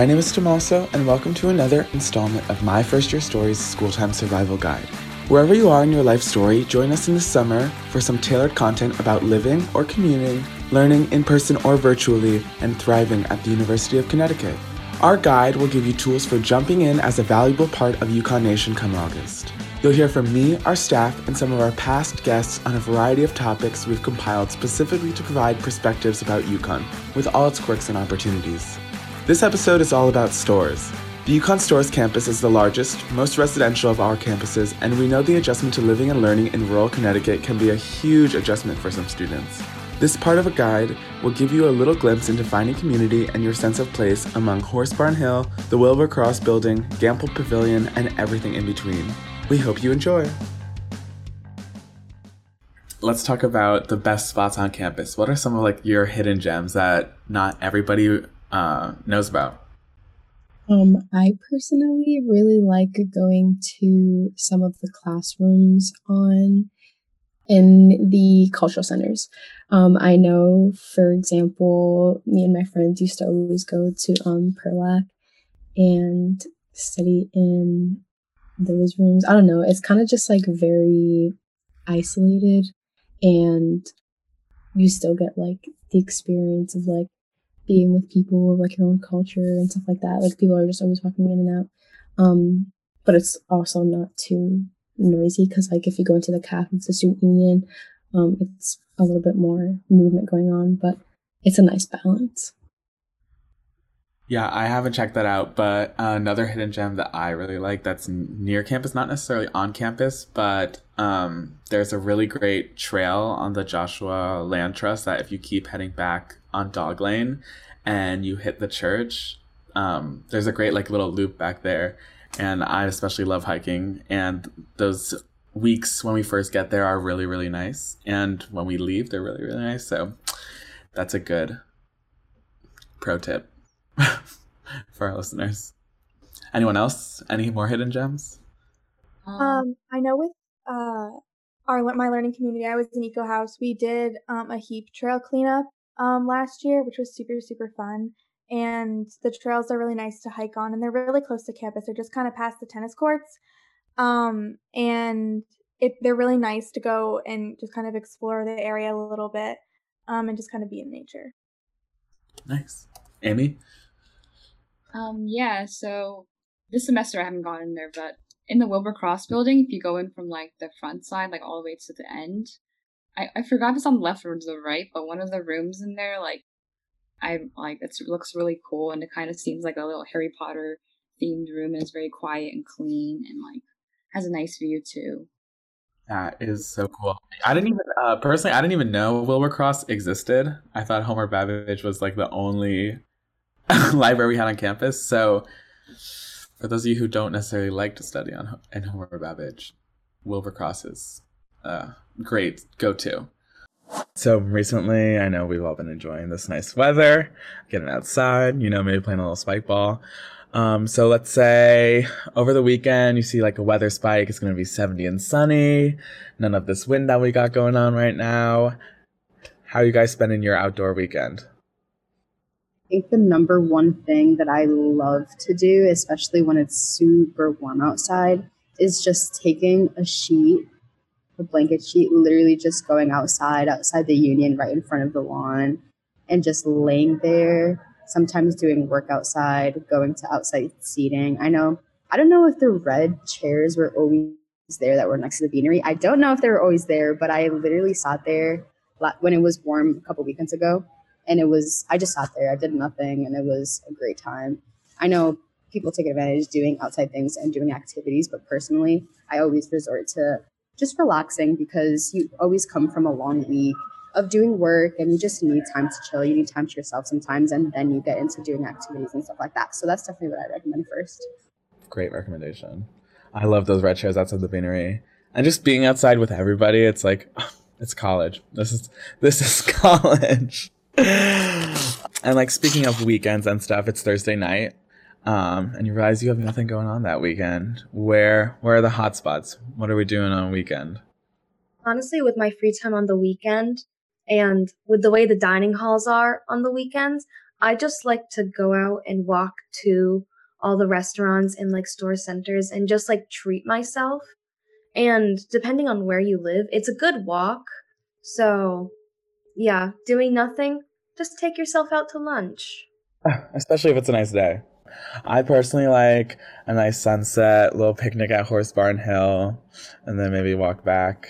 My name is Tomaso, and welcome to another installment of My First Year Stories School Time Survival Guide. Wherever you are in your life story, join us in the summer for some tailored content about living or commuting, learning in person or virtually, and thriving at the University of Connecticut. Our guide will give you tools for jumping in as a valuable part of UConn Nation come August. You'll hear from me, our staff, and some of our past guests on a variety of topics we've compiled specifically to provide perspectives about UConn, with all its quirks and opportunities. This episode is all about Storrs. The UConn Storrs campus is the largest, most residential of our campuses, and we know the adjustment to living and learning in rural Connecticut can be a huge adjustment for some students. This part of a guide will give you a little glimpse into finding community and your sense of place among Horse Barn Hill, the Wilbur Cross Building, Gampel Pavilion, and everything in between. We hope you enjoy. Let's talk about the best spots on campus. What are some of like your hidden gems that not everybody uh, knows about? Um, I personally really like going to some of the classrooms on in the cultural centers. Um, I know, for example, me and my friends used to always go to um, PRLACC and study in those rooms. I don't know. It's kind of just like very isolated and you still get like the experience of like being with people of like your own culture and stuff like that. Like people are just always walking in and out. Um, but it's also not too noisy because like if you go into the CAF of the student union, um, it's a little bit more movement going on, but it's a nice balance. Yeah, I haven't checked that out, but another hidden gem that I really like that's near campus, not necessarily on campus, but um, there's a really great trail on the Joshua Land Trust that if you keep heading back on Dog Lane and you hit the church, um, there's a great like little loop back there, and I especially love hiking. And those weeks when we first get there are really really nice, and when we leave, they're really really nice. So that's a good pro tip. for our listeners. Anyone else? Any more hidden gems? Um, I know with uh our my learning community, I was in Eco House. We did um a heap trail cleanup um last year, which was super super fun. And the trails are really nice to hike on, and they're really close to campus. They're just kind of past the tennis courts, um, and it they're really nice to go and just kind of explore the area a little bit, um, and just kind of be in nature. Nice, Amy. Um, yeah, so this semester I haven't gone in there, but in the Wilbur Cross building, if you go in from like the front side, like all the way to the end, I, I forgot if it's on the left or the right, but one of the rooms in there, like I like it looks really cool and it kind of seems like a little Harry Potter themed room and it's very quiet and clean and like has a nice view too. That is so cool. I didn't even uh, personally I didn't even know Wilbur Cross existed. I thought Homer Babbidge was like the only library we had on campus. So, for those of you who don't necessarily like to study on in Homer Babbidge, Wilbur is uh, great go to. So recently, I know we've all been enjoying this nice weather, getting outside, you know, maybe playing a little spike ball. Um, so let's say over the weekend, you see like a weather spike. It's going to be 70 and sunny. None of this wind that we got going on right now. How are you guys spending your outdoor weekend? Think the number one thing that I love to do, especially when it's super warm outside, is just taking a sheet, a blanket sheet, literally just going outside, outside the union, right in front of the lawn, and just laying there. Sometimes doing work outside, going to outside seating. I know, I don't know if the red chairs were always there that were next to the beanery. I don't know if they were always there, but I literally sat there when it was warm a couple weekends ago and it was I just sat there. I did nothing, and it was a great time. I know people take advantage of doing outside things and doing activities, but personally, I always resort to just relaxing because you always come from a long week of doing work and you just need time to chill. You need time to yourself sometimes, and then you get into doing activities and stuff like that. So that's definitely what I recommend first. Great recommendation. I love those red chairs outside the beanery. And just being outside with everybody, it's like it's college. This is this is college. and like speaking of weekends and stuff, it's Thursday night. Um, and you realize you have nothing going on that weekend. Where where are the hot spots? What are we doing on weekend? Honestly, with my free time on the weekend and with the way the dining halls are on the weekends, I just like to go out and walk to all the restaurants and like Storrs Centers and just like treat myself. And depending on where you live, it's a good walk. So, yeah, doing nothing, just take yourself out to lunch. Especially if it's a nice day. I personally like a nice sunset, little picnic at Horse Barn Hill, and then maybe walk back,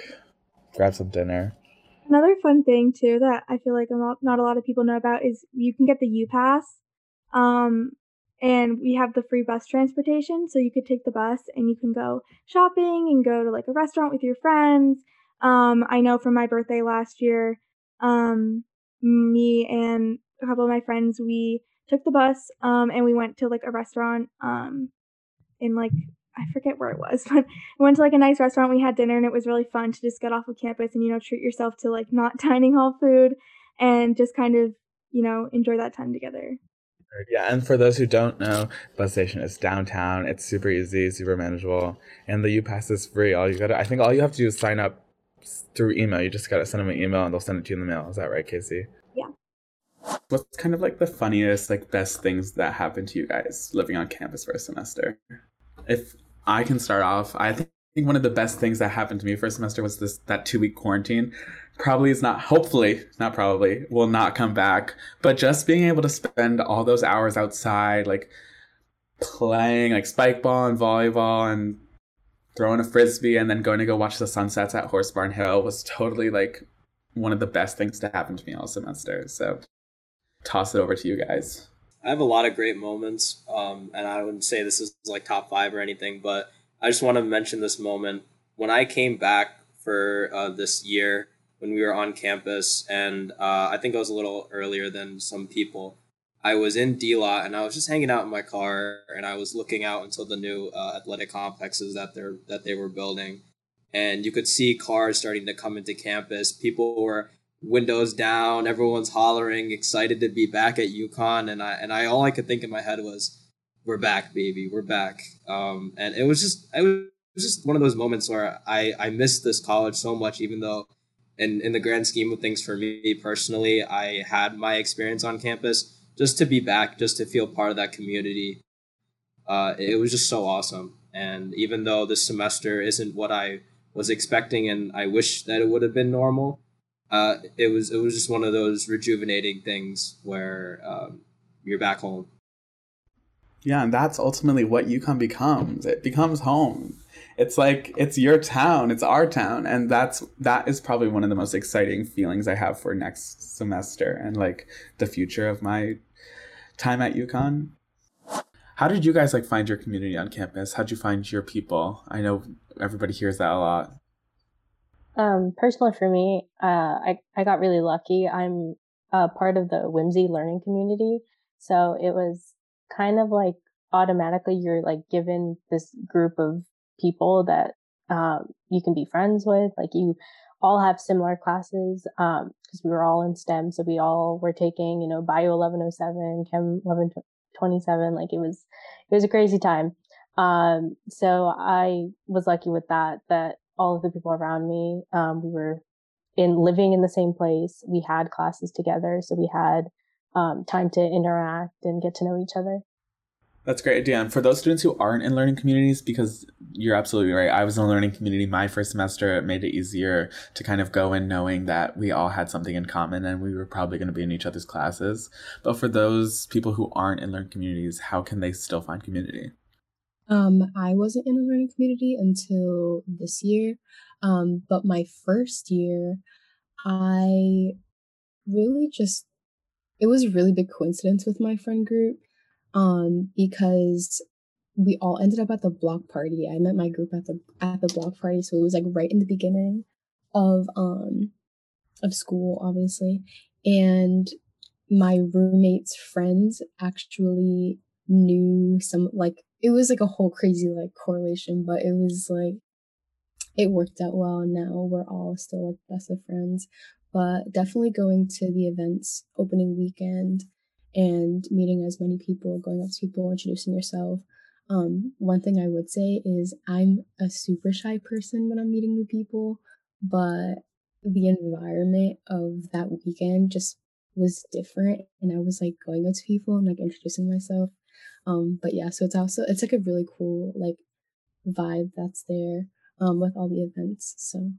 grab some dinner. Another fun thing too that I feel like not a lot of people know about is you can get the U Pass, um, and we have the free bus transportation. So you could take the bus and you can go shopping and go to like a restaurant with your friends. Um, I know from my birthday last year, um, me and a couple of my friends we took the bus um, and we went to like a restaurant um, in like I forget where it was, but we went to like a nice restaurant. We had dinner and it was really fun to just get off of campus and you know treat yourself to like not dining hall food and just kind of you know enjoy that time together. Yeah, and for those who don't know, bus station is downtown. It's super easy, super manageable, and the U Pass is free. All you gotta, I think, all you have to do is sign up through email. You just gotta send them an email, and they'll send it to you in the mail. Is that right, Casey? Yeah. What's kind of like the funniest, like best things that happened to you guys living on campus for a semester? If I can start off, I think one of the best things that happened to me for a semester was this that two week quarantine. Probably is not hopefully, not probably, will not come back. But just being able to spend all those hours outside, like playing like spike ball and volleyball and throwing a frisbee and then going to go watch the sunsets at Horse Barn Hill was totally like one of the best things to happen to me all semester. So toss it over to you guys. I have a lot of great moments, um, and I wouldn't say this is like top five or anything, but I just want to mention this moment when I came back for uh, this year when we were on campus, and uh, I think I was a little earlier than some people. I was in D lot and I was just hanging out in my car, and I was looking out until the new uh, athletic complexes that they're that they were building, and you could see cars starting to come into campus. People were windows down, everyone's hollering, excited to be back at UConn, and I and I all I could think in my head was, "We're back, baby, we're back." Um, and it was just it was just one of those moments where I I missed this college so much, even though. In, in the grand scheme of things for me personally, I had my experience on campus. Just to be back, just to feel part of that community, uh, it was just so awesome. And even though this semester isn't what I was expecting, and I wish that it would have been normal, uh, it was it was just one of those rejuvenating things where um, you're back home. Yeah, and that's ultimately what UConn becomes. It becomes home. It's like it's your town, it's our town, and that's that is probably one of the most exciting feelings I have for next semester and like the future of my time at UConn. How did you guys like find your community on campus? How'd you find your people? I know everybody hears that a lot. Um, personally, for me, uh, I I got really lucky. I'm a part of the WiMSE learning community, so it was kind of like automatically you're like given this group of people that um, you can be friends with. Like you all have similar classes because um, we were all in STEM, so we all were taking you know Bio 1107, Chem 1127. Like it was it was a crazy time. Um, so I was lucky with that. That all of the people around me. Um, we were in living in the same place. We had classes together, so we had um, time to interact and get to know each other. That's great, Dan. For those students who aren't in learning communities, because you're absolutely right. I was in a learning community my first semester. It made it easier to kind of go in knowing that we all had something in common and we were probably going to be in each other's classes. But for those people who aren't in learning communities, how can they still find community? Um, I wasn't in a learning community until this year. Um, but my first year, I really just, it was a really big coincidence with my friend group um, because we all ended up at the block party. I met my group at the at the block party, so it was like right in the beginning of um of school, obviously. And my roommate's friends actually knew some like it was like a whole crazy like correlation, but it was like it worked out well. Now we're all still like best of friends. But definitely going to the events opening weekend and meeting as many people, going up to people, introducing yourself. Um, one thing I would say is I'm a super shy person when I'm meeting new people, but the environment of that weekend just was different and I was like going up to people and like introducing myself. Um, but yeah, so it's also it's like a really cool like vibe that's there um with all the events. So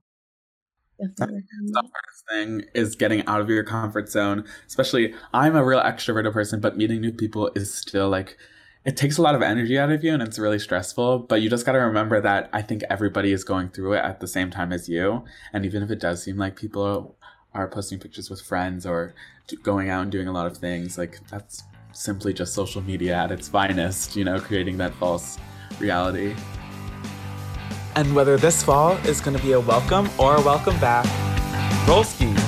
definitely. The hardest thing is getting out of your comfort zone. Especially, I'm a real extroverted person, but meeting new people is still like it takes a lot of energy out of you and it's really stressful. But you just got to remember that I think everybody is going through it at the same time as you. And even if it does seem like people are posting pictures with friends or going out and doing a lot of things, like that's simply just social media at its finest, you know, creating that false reality. And whether this fall is going to be a welcome or a welcome back, roll skis.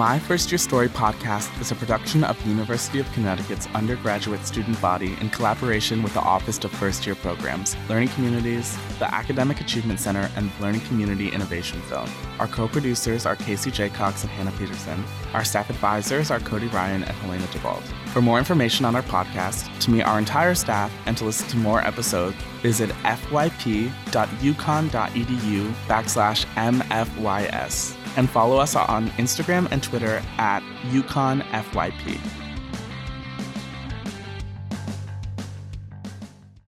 My First Year Story podcast is a production of the University of Connecticut's undergraduate student body in collaboration with the Office of First Year Programs, Learning Communities, the Academic Achievement Center, and Learning Community Innovation Zone. Our co producers are Casey J. Cox and Hannah Peterson. Our staff advisors are Cody Ryan and Helena DeVault. For more information on our podcast, to meet our entire staff, and to listen to more episodes, visit fyp.uconn.edu backslash mfys and follow us on Instagram and Twitter at UConnFYP.